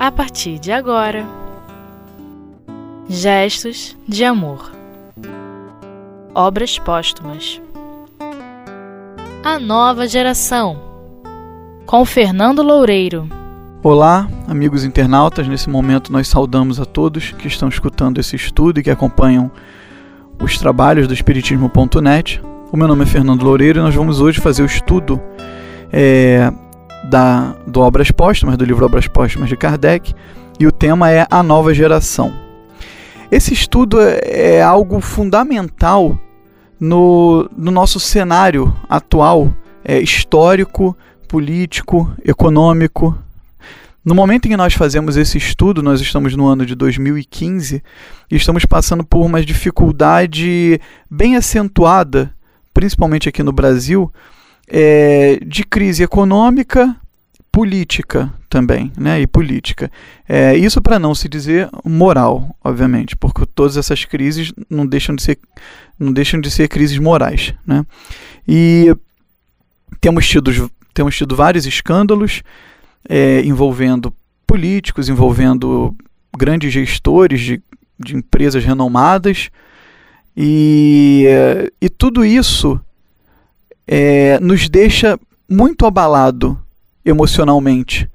a partir de agora. Gestos de Amor Obras Póstumas A Nova Geração com Fernando Loureiro. Olá, amigos internautas. Nesse momento nós saudamos a todos que estão escutando esse estudo e que acompanham os trabalhos do Espiritismo.net. O meu nome é Fernando Loureiro e nós vamos hoje fazer o estudo é, da, do Obras Póstumas, do livro Obras Póstumas de Kardec, e o tema é A Nova Geração. Esse estudo é, é algo fundamental no, no nosso cenário atual, é, histórico, político, econômico. No momento em que nós fazemos esse estudo, nós estamos no ano de 2015 e estamos passando por uma dificuldade bem acentuada, principalmente aqui no Brasil, é, de crise econômica, política também, né? E política. É, isso para não se dizer moral, obviamente, porque todas essas crises não deixam de ser, não deixam de ser crises morais, né? E temos tido, temos tido vários escândalos é, envolvendo políticos, envolvendo grandes gestores de, de empresas renomadas, e, e tudo isso é, nos deixa muito abalado emocionalmente.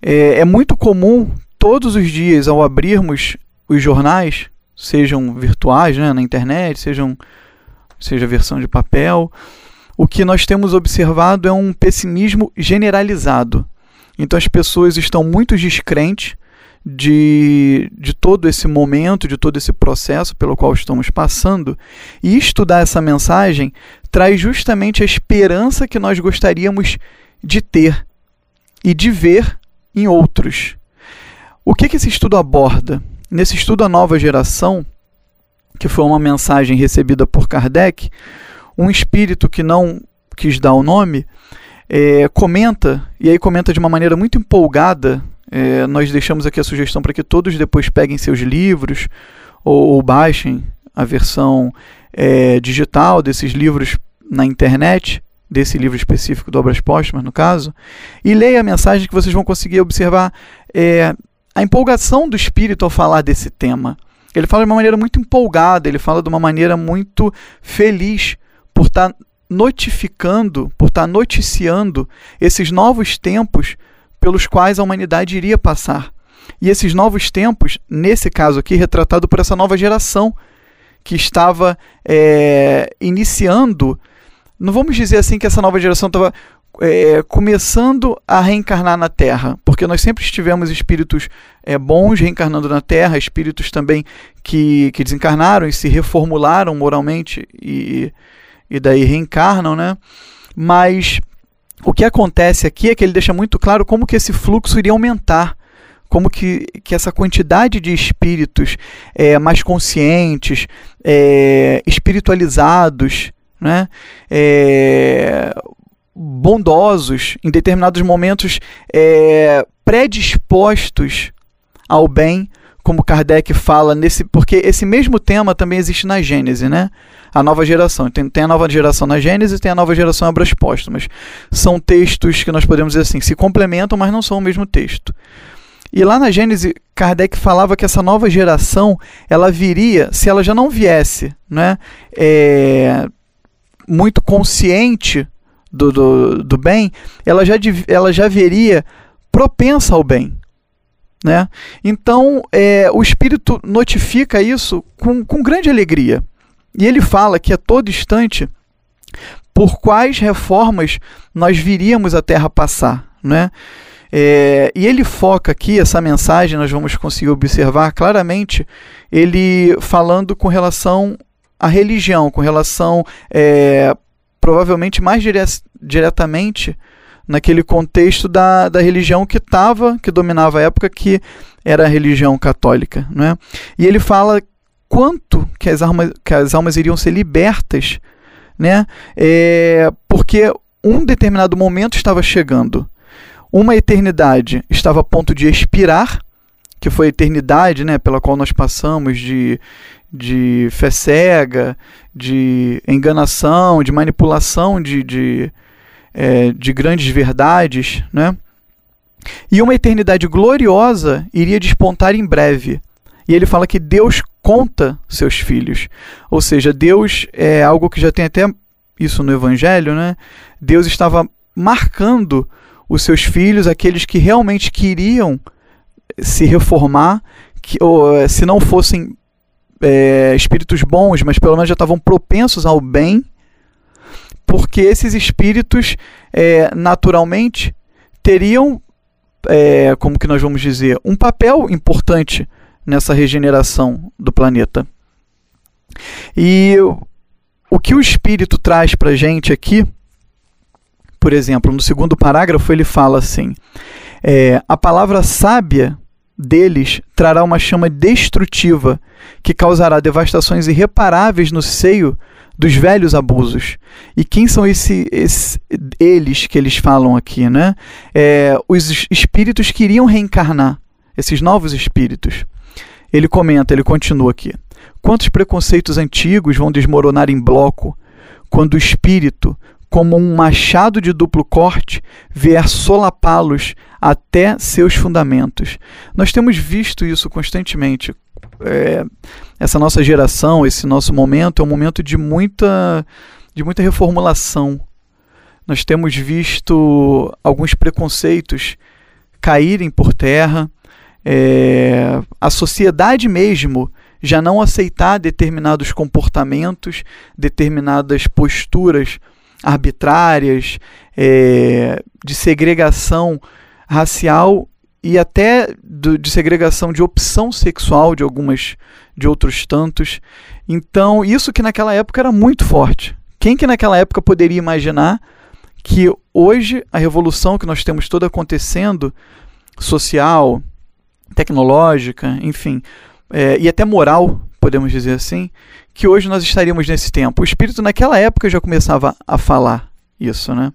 É, é muito comum todos os dias, ao abrirmos os jornais, sejam virtuais, né, na internet, sejam seja versão de papel, o que nós temos observado é um pessimismo generalizado. Então as pessoas estão muito descrentes de, de todo esse momento, de todo esse processo pelo qual estamos passando, e estudar essa mensagem traz justamente a esperança que nós gostaríamos de ter e de ver em outros. O que, que esse estudo aborda? Nesse estudo A Nova Geração, que foi uma mensagem recebida por Kardec, um espírito que não quis dar o nome, é, comenta, e aí comenta de uma maneira muito empolgada é, nós deixamos aqui a sugestão para que todos depois peguem seus livros ou, ou baixem a versão é, digital desses livros na internet, desse livro específico do Obras Póstumas, no caso, e leia a mensagem que vocês vão conseguir observar é, a empolgação do espírito ao falar desse tema. Ele fala de uma maneira muito empolgada, ele fala de uma maneira muito feliz por estar tá notificando, por estar tá noticiando esses novos tempos pelos quais a humanidade iria passar. E esses novos tempos, nesse caso aqui, retratado por essa nova geração que estava é, iniciando. Não vamos dizer assim que essa nova geração estava é, começando a reencarnar na Terra, porque nós sempre tivemos espíritos é, bons reencarnando na Terra, espíritos também que, que desencarnaram e se reformularam moralmente e, e daí reencarnam, né? Mas o que acontece aqui é que ele deixa muito claro como que esse fluxo iria aumentar, como que, que essa quantidade de espíritos é, mais conscientes, é, espiritualizados, né, é, bondosos, em determinados momentos predispostos ao bem, como Kardec fala nesse, porque esse mesmo tema também existe na Gênese, né? a nova geração. Tem, tem a nova geração na Gênesis e tem a nova geração em obras póstumas. São textos que nós podemos dizer assim, se complementam, mas não são o mesmo texto. E lá na Gênesis, Kardec falava que essa nova geração, ela viria, se ela já não viesse, né, é, muito consciente do, do, do bem, ela já, ela já viria propensa ao bem. Né? Então, é, o Espírito notifica isso com, com grande alegria. E ele fala que a todo instante por quais reformas nós viríamos a Terra passar, né? É, e ele foca aqui, essa mensagem nós vamos conseguir observar claramente, ele falando com relação à religião, com relação é, provavelmente mais dire diretamente naquele contexto da, da religião que estava, que dominava a época, que era a religião católica. Né? E ele fala quanto que as almas, que as almas iriam ser libertas, né? É, porque um determinado momento estava chegando. Uma eternidade estava a ponto de expirar, que foi a eternidade né, pela qual nós passamos de, de fé cega, de enganação, de manipulação de, de, é, de grandes verdades, né? E uma eternidade gloriosa iria despontar em breve. E ele fala que Deus conta seus filhos. Ou seja, Deus é algo que já tem até isso no Evangelho, né? Deus estava marcando os seus filhos, aqueles que realmente queriam se reformar, que, ou, se não fossem é, espíritos bons, mas pelo menos já estavam propensos ao bem, porque esses espíritos é, naturalmente teriam, é, como que nós vamos dizer, um papel importante nessa regeneração do planeta. E o que o Espírito traz para gente aqui, por exemplo, no segundo parágrafo, ele fala assim: é, a palavra sábia deles trará uma chama destrutiva que causará devastações irreparáveis no seio dos velhos abusos. E quem são esse, esse eles que eles falam aqui, né? É, os espíritos que iriam reencarnar, esses novos espíritos. Ele comenta, ele continua aqui. Quantos preconceitos antigos vão desmoronar em bloco quando o espírito, como um machado de duplo corte, vier solapá-los até seus fundamentos? Nós temos visto isso constantemente. É, essa nossa geração, esse nosso momento, é um momento de muita, de muita reformulação. Nós temos visto alguns preconceitos caírem por terra é, a sociedade mesmo já não aceitar determinados comportamentos, determinadas posturas arbitrárias, é, de segregação racial e até do, de segregação de opção sexual de algumas de outros tantos. Então, isso que naquela época era muito forte. Quem que naquela época poderia imaginar que hoje a revolução que nós temos toda acontecendo, social, tecnológica, enfim, é, e até moral, podemos dizer assim, que hoje nós estaríamos nesse tempo. O Espírito naquela época já começava a falar isso, né?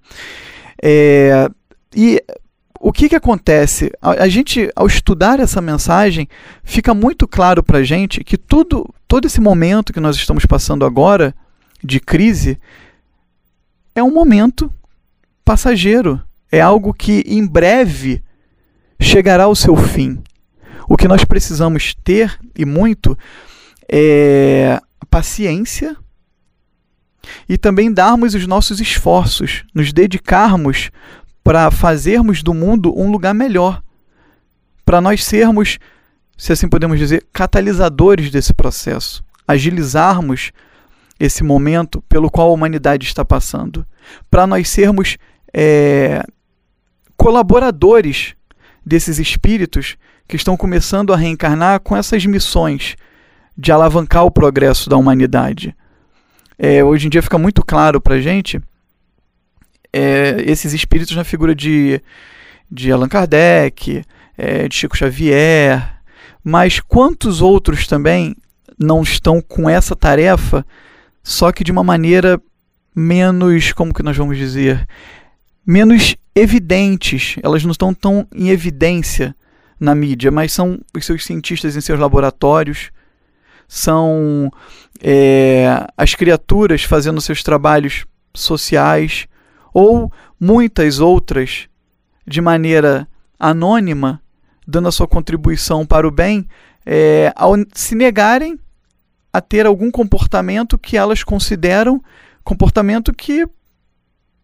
É, e o que, que acontece? A, a, gente, ao estudar essa mensagem, fica muito claro para a gente que tudo, todo esse momento que nós estamos passando agora, de crise, é um momento passageiro. É algo que em breve chegará ao seu fim. O que nós precisamos ter, e muito, é paciência e também darmos os nossos esforços, nos dedicarmos para fazermos do mundo um lugar melhor, para nós sermos, se assim podemos dizer, catalisadores desse processo, agilizarmos esse momento pelo qual a humanidade está passando, para nós sermos é, colaboradores desses espíritos que estão começando a reencarnar com essas missões de alavancar o progresso da humanidade. É, hoje em dia fica muito claro para a gente é, esses espíritos na figura de, de Allan Kardec, é, de Chico Xavier, mas quantos outros também não estão com essa tarefa, só que de uma maneira menos, como que nós vamos dizer, menos evidentes, elas não estão tão em evidência na mídia, mas são os seus cientistas em seus laboratórios, são é, as criaturas fazendo seus trabalhos sociais, ou muitas outras de maneira anônima, dando a sua contribuição para o bem, é, ao se negarem a ter algum comportamento que elas consideram comportamento que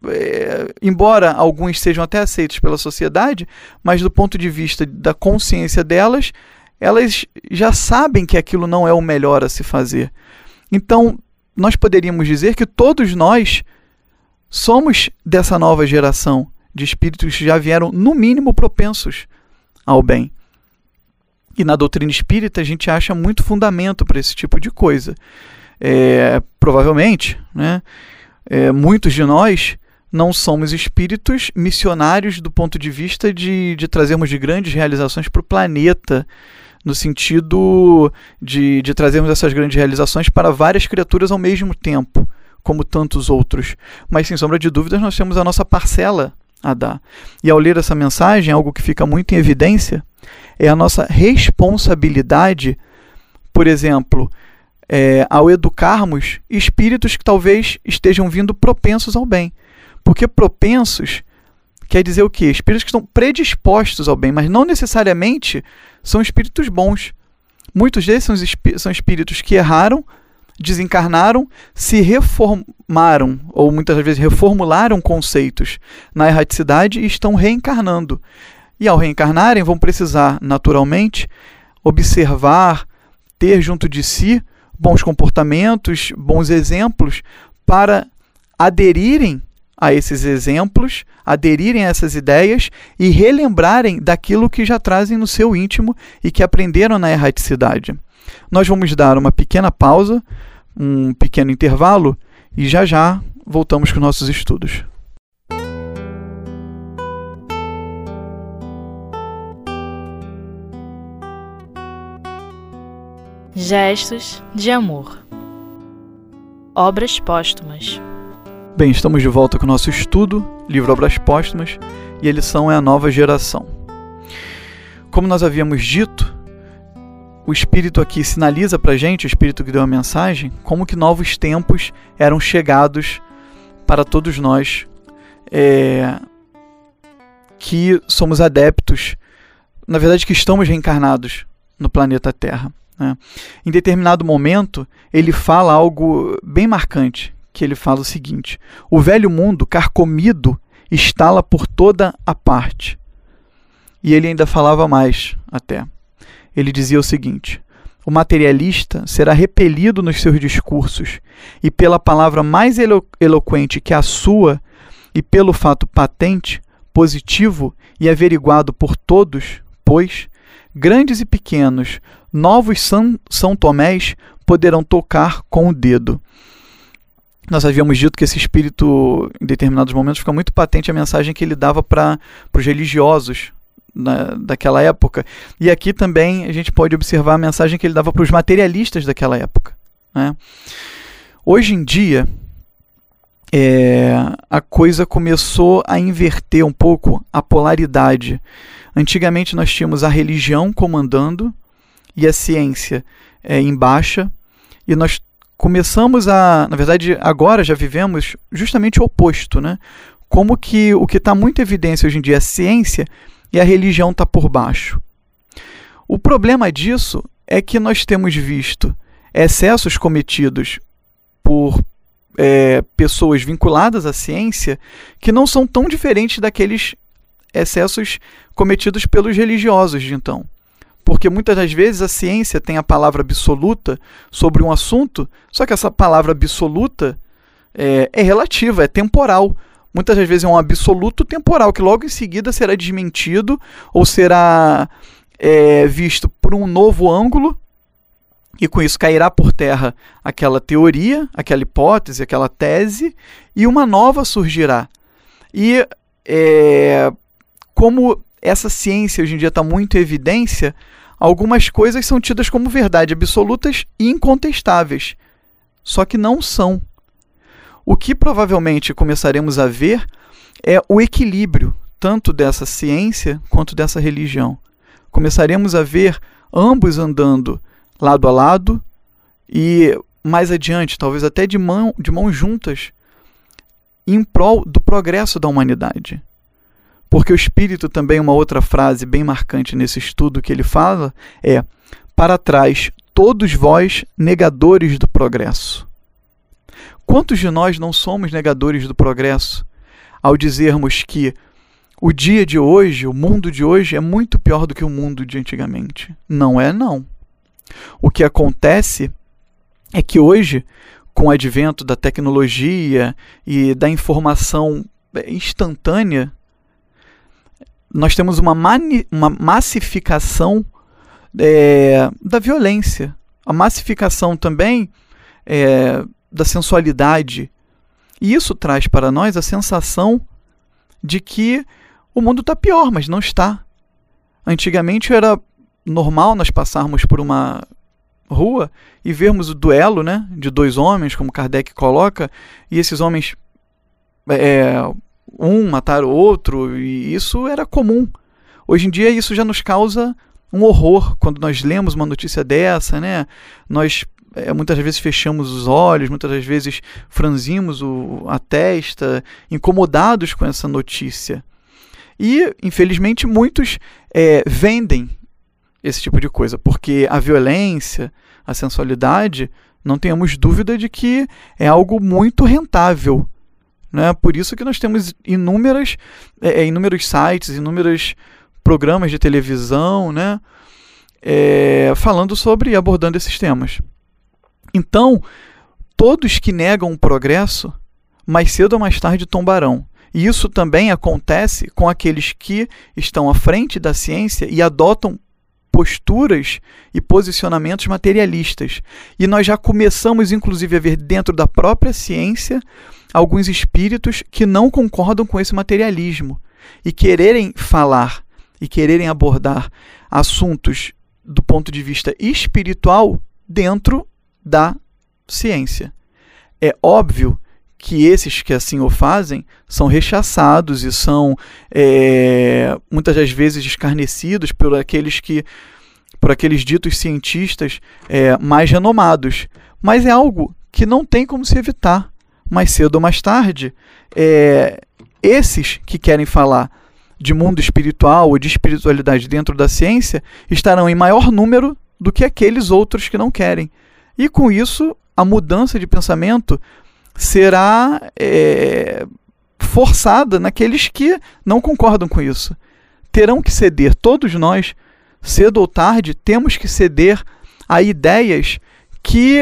é, embora alguns sejam até aceitos pela sociedade, mas do ponto de vista da consciência delas, elas já sabem que aquilo não é o melhor a se fazer. Então, nós poderíamos dizer que todos nós somos dessa nova geração de espíritos que já vieram, no mínimo, propensos ao bem. E na doutrina espírita a gente acha muito fundamento para esse tipo de coisa. É, provavelmente, né, é, muitos de nós não somos espíritos missionários do ponto de vista de, de trazermos de grandes realizações para o planeta, no sentido de, de trazermos essas grandes realizações para várias criaturas ao mesmo tempo, como tantos outros. Mas, sem sombra de dúvidas, nós temos a nossa parcela a dar. E ao ler essa mensagem, algo que fica muito em evidência é a nossa responsabilidade, por exemplo, é, ao educarmos espíritos que talvez estejam vindo propensos ao bem. Porque propensos quer dizer o quê? Espíritos que estão predispostos ao bem, mas não necessariamente são espíritos bons. Muitos desses são, são espíritos que erraram, desencarnaram, se reformaram, ou muitas vezes reformularam conceitos na erraticidade e estão reencarnando. E ao reencarnarem, vão precisar, naturalmente, observar, ter junto de si bons comportamentos, bons exemplos, para aderirem a esses exemplos, aderirem a essas ideias e relembrarem daquilo que já trazem no seu íntimo e que aprenderam na erraticidade. Nós vamos dar uma pequena pausa, um pequeno intervalo e já já voltamos com nossos estudos. Gestos de amor. Obras póstumas. Bem, estamos de volta com o nosso estudo, livro Obras Póstumas, e a lição é a nova geração. Como nós havíamos dito, o Espírito aqui sinaliza para a gente, o Espírito que deu a mensagem, como que novos tempos eram chegados para todos nós é, que somos adeptos, na verdade que estamos reencarnados no planeta Terra. Né? Em determinado momento, ele fala algo bem marcante, que ele fala o seguinte: O velho mundo carcomido estala por toda a parte. E ele ainda falava mais até. Ele dizia o seguinte: O materialista será repelido nos seus discursos, e pela palavra mais elo eloquente que a sua, e pelo fato patente, positivo e averiguado por todos, pois, grandes e pequenos, novos São, São Tomés poderão tocar com o dedo. Nós havíamos dito que esse espírito, em determinados momentos, fica muito patente a mensagem que ele dava para os religiosos na, daquela época. E aqui também a gente pode observar a mensagem que ele dava para os materialistas daquela época. Né? Hoje em dia, é, a coisa começou a inverter um pouco a polaridade. Antigamente nós tínhamos a religião comandando e a ciência é, em baixa, e nós começamos a, na verdade, agora já vivemos justamente o oposto, né? Como que o que está muito em evidência hoje em dia é a ciência e a religião está por baixo. O problema disso é que nós temos visto excessos cometidos por é, pessoas vinculadas à ciência que não são tão diferentes daqueles excessos cometidos pelos religiosos de então. Porque muitas das vezes a ciência tem a palavra absoluta sobre um assunto, só que essa palavra absoluta é, é relativa, é temporal. Muitas das vezes é um absoluto temporal, que logo em seguida será desmentido ou será é, visto por um novo ângulo, e com isso cairá por terra aquela teoria, aquela hipótese, aquela tese, e uma nova surgirá. E é, como essa ciência hoje em dia está muito em evidência, algumas coisas são tidas como verdade absolutas e incontestáveis, só que não são. O que provavelmente começaremos a ver é o equilíbrio tanto dessa ciência quanto dessa religião. Começaremos a ver ambos andando lado a lado e mais adiante, talvez até de, mão, de mãos juntas, em prol do progresso da humanidade. Porque o Espírito também, uma outra frase bem marcante nesse estudo que ele fala é: Para trás, todos vós negadores do progresso. Quantos de nós não somos negadores do progresso ao dizermos que o dia de hoje, o mundo de hoje, é muito pior do que o mundo de antigamente? Não é, não. O que acontece é que hoje, com o advento da tecnologia e da informação instantânea, nós temos uma, uma massificação é, da violência, a massificação também é, da sensualidade. E isso traz para nós a sensação de que o mundo está pior, mas não está. Antigamente era normal nós passarmos por uma rua e vermos o duelo né, de dois homens, como Kardec coloca, e esses homens é, um matar o outro, e isso era comum. Hoje em dia isso já nos causa um horror quando nós lemos uma notícia dessa, né? Nós é, muitas vezes fechamos os olhos, muitas das vezes franzimos o, a testa, incomodados com essa notícia. E, infelizmente, muitos é, vendem esse tipo de coisa, porque a violência, a sensualidade, não tenhamos dúvida de que é algo muito rentável. Né? Por isso que nós temos inúmeras, é, é inúmeros sites, inúmeros programas de televisão, né? É, falando sobre e abordando esses temas. Então, todos que negam o progresso, mais cedo ou mais tarde tombarão. E isso também acontece com aqueles que estão à frente da ciência e adotam posturas e posicionamentos materialistas. E nós já começamos, inclusive, a ver dentro da própria ciência alguns espíritos que não concordam com esse materialismo e quererem falar e quererem abordar assuntos do ponto de vista espiritual dentro da ciência. É óbvio que esses que assim o fazem são rechaçados e são é, muitas das vezes escarnecidos por aqueles que por aqueles ditos cientistas é, mais renomados. Mas é algo que não tem como se evitar. Mais cedo ou mais tarde, é, esses que querem falar de mundo espiritual ou de espiritualidade dentro da ciência estarão em maior número do que aqueles outros que não querem. E com isso, a mudança de pensamento será é, forçada naqueles que não concordam com isso. Terão que ceder, todos nós, cedo ou tarde, temos que ceder a ideias que,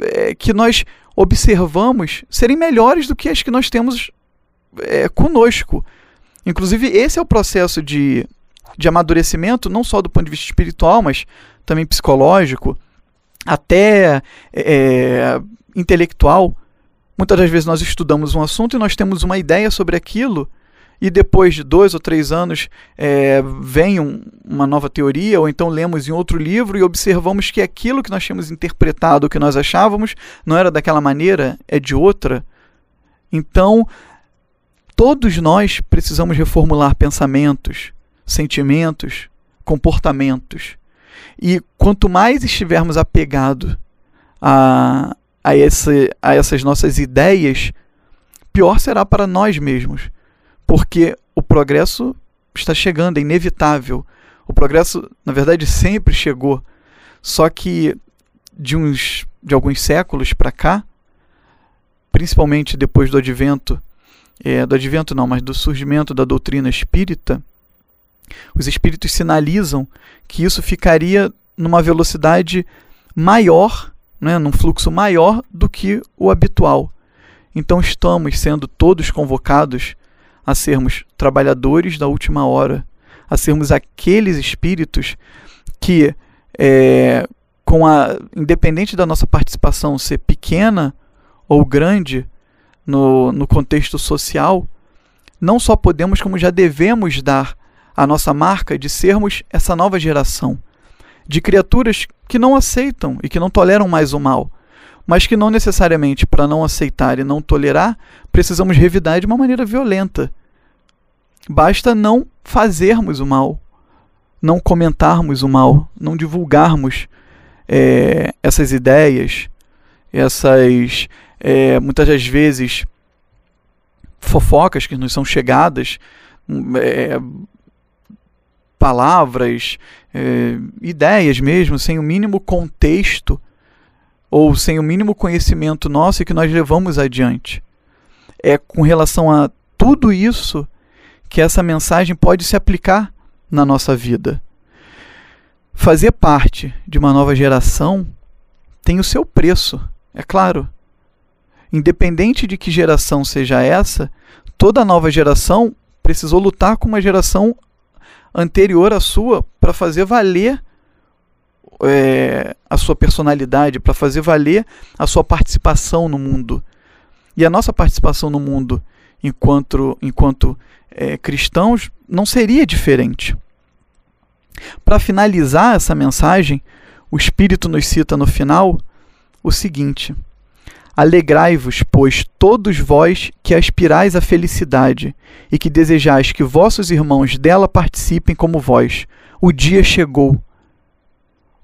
é, que nós observamos serem melhores do que as que nós temos é, conosco. Inclusive, esse é o processo de, de amadurecimento, não só do ponto de vista espiritual, mas também psicológico, até é, intelectual. Muitas das vezes nós estudamos um assunto e nós temos uma ideia sobre aquilo, e depois de dois ou três anos é, vem um, uma nova teoria, ou então lemos em outro livro e observamos que aquilo que nós tínhamos interpretado, o que nós achávamos, não era daquela maneira, é de outra. Então, todos nós precisamos reformular pensamentos, sentimentos, comportamentos. E quanto mais estivermos apegados a, a, esse, a essas nossas ideias, pior será para nós mesmos. Porque o progresso está chegando, é inevitável. O progresso, na verdade, sempre chegou. Só que de uns de alguns séculos para cá, principalmente depois do advento, é, do advento não, mas do surgimento da doutrina espírita, os espíritos sinalizam que isso ficaria numa velocidade maior né, num fluxo maior do que o habitual. Então estamos sendo todos convocados a sermos trabalhadores da última hora, a sermos aqueles espíritos que, é, com a independente da nossa participação ser pequena ou grande no, no contexto social, não só podemos, como já devemos dar a nossa marca de sermos essa nova geração de criaturas que não aceitam e que não toleram mais o mal, mas que não necessariamente para não aceitar e não tolerar precisamos revidar de uma maneira violenta. Basta não fazermos o mal, não comentarmos o mal, não divulgarmos é, essas ideias, essas é, muitas das vezes fofocas que nos são chegadas, é, palavras, é, ideias mesmo, sem o mínimo contexto ou sem o mínimo conhecimento nosso que nós levamos adiante. É com relação a tudo isso que essa mensagem pode se aplicar na nossa vida. Fazer parte de uma nova geração tem o seu preço, é claro. Independente de que geração seja essa, toda nova geração precisou lutar com uma geração anterior à sua para fazer valer é, a sua personalidade, para fazer valer a sua participação no mundo. E a nossa participação no mundo enquanto, enquanto é, cristãos não seria diferente. Para finalizar essa mensagem, o Espírito nos cita no final o seguinte: Alegrai-vos, pois, todos vós que aspirais à felicidade e que desejais que vossos irmãos dela participem como vós. O dia chegou.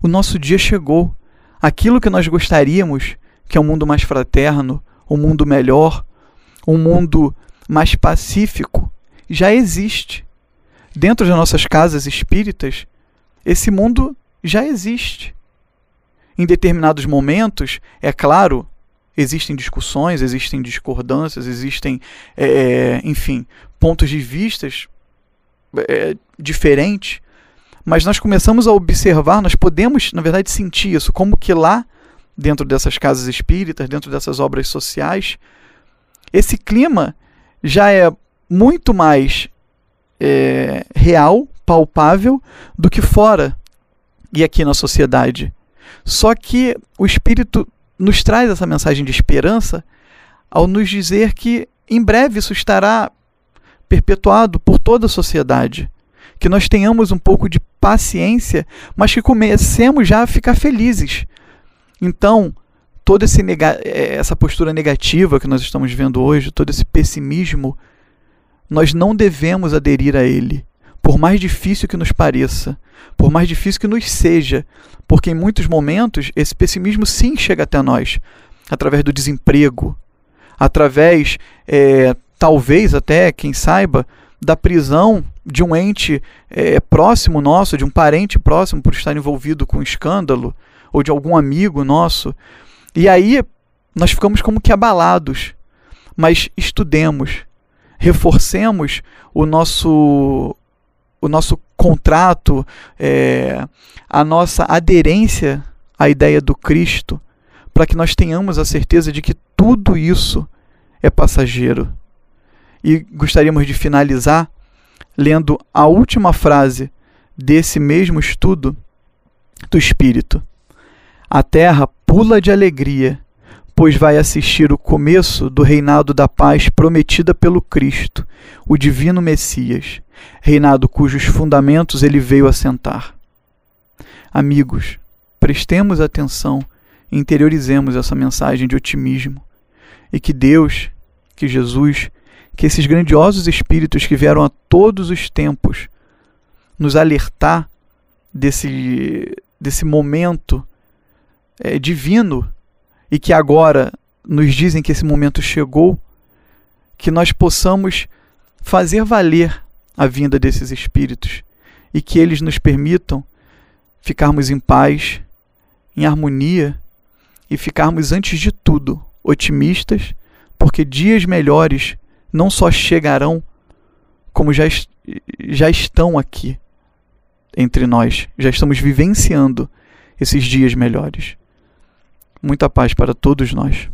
O nosso dia chegou. Aquilo que nós gostaríamos, que é um mundo mais fraterno, um mundo melhor, um mundo mais pacífico, já existe. dentro das nossas casas espíritas, esse mundo já existe. Em determinados momentos, é claro, existem discussões, existem discordâncias, existem, é, enfim, pontos de vistas é, diferentes, mas nós começamos a observar, nós podemos, na verdade, sentir isso, como que lá, dentro dessas casas espíritas, dentro dessas obras sociais, esse clima já é muito mais é, real, palpável, do que fora e aqui na sociedade. Só que o Espírito nos traz essa mensagem de esperança ao nos dizer que em breve isso estará perpetuado por toda a sociedade. Que nós tenhamos um pouco de paciência, mas que comecemos já a ficar felizes. Então, toda eh, essa postura negativa que nós estamos vendo hoje, todo esse pessimismo, nós não devemos aderir a ele, por mais difícil que nos pareça, por mais difícil que nos seja, porque em muitos momentos esse pessimismo sim chega até nós, através do desemprego, através, é, talvez até, quem saiba, da prisão de um ente é, próximo nosso, de um parente próximo por estar envolvido com um escândalo, ou de algum amigo nosso. E aí nós ficamos como que abalados. Mas estudemos, reforcemos o nosso o nosso contrato, é, a nossa aderência à ideia do Cristo, para que nós tenhamos a certeza de que tudo isso é passageiro. E gostaríamos de finalizar lendo a última frase desse mesmo estudo do Espírito. A terra pula de alegria, pois vai assistir o começo do reinado da paz prometida pelo Cristo, o divino Messias, reinado cujos fundamentos ele veio assentar. Amigos, prestemos atenção interiorizemos essa mensagem de otimismo e que Deus, que Jesus, que esses grandiosos espíritos que vieram a todos os tempos nos alertar desse, desse momento é, divino e que agora nos dizem que esse momento chegou, que nós possamos fazer valer a vinda desses espíritos e que eles nos permitam ficarmos em paz, em harmonia e ficarmos, antes de tudo, otimistas, porque dias melhores não só chegarão, como já, já estão aqui entre nós, já estamos vivenciando esses dias melhores. Muita paz para todos nós.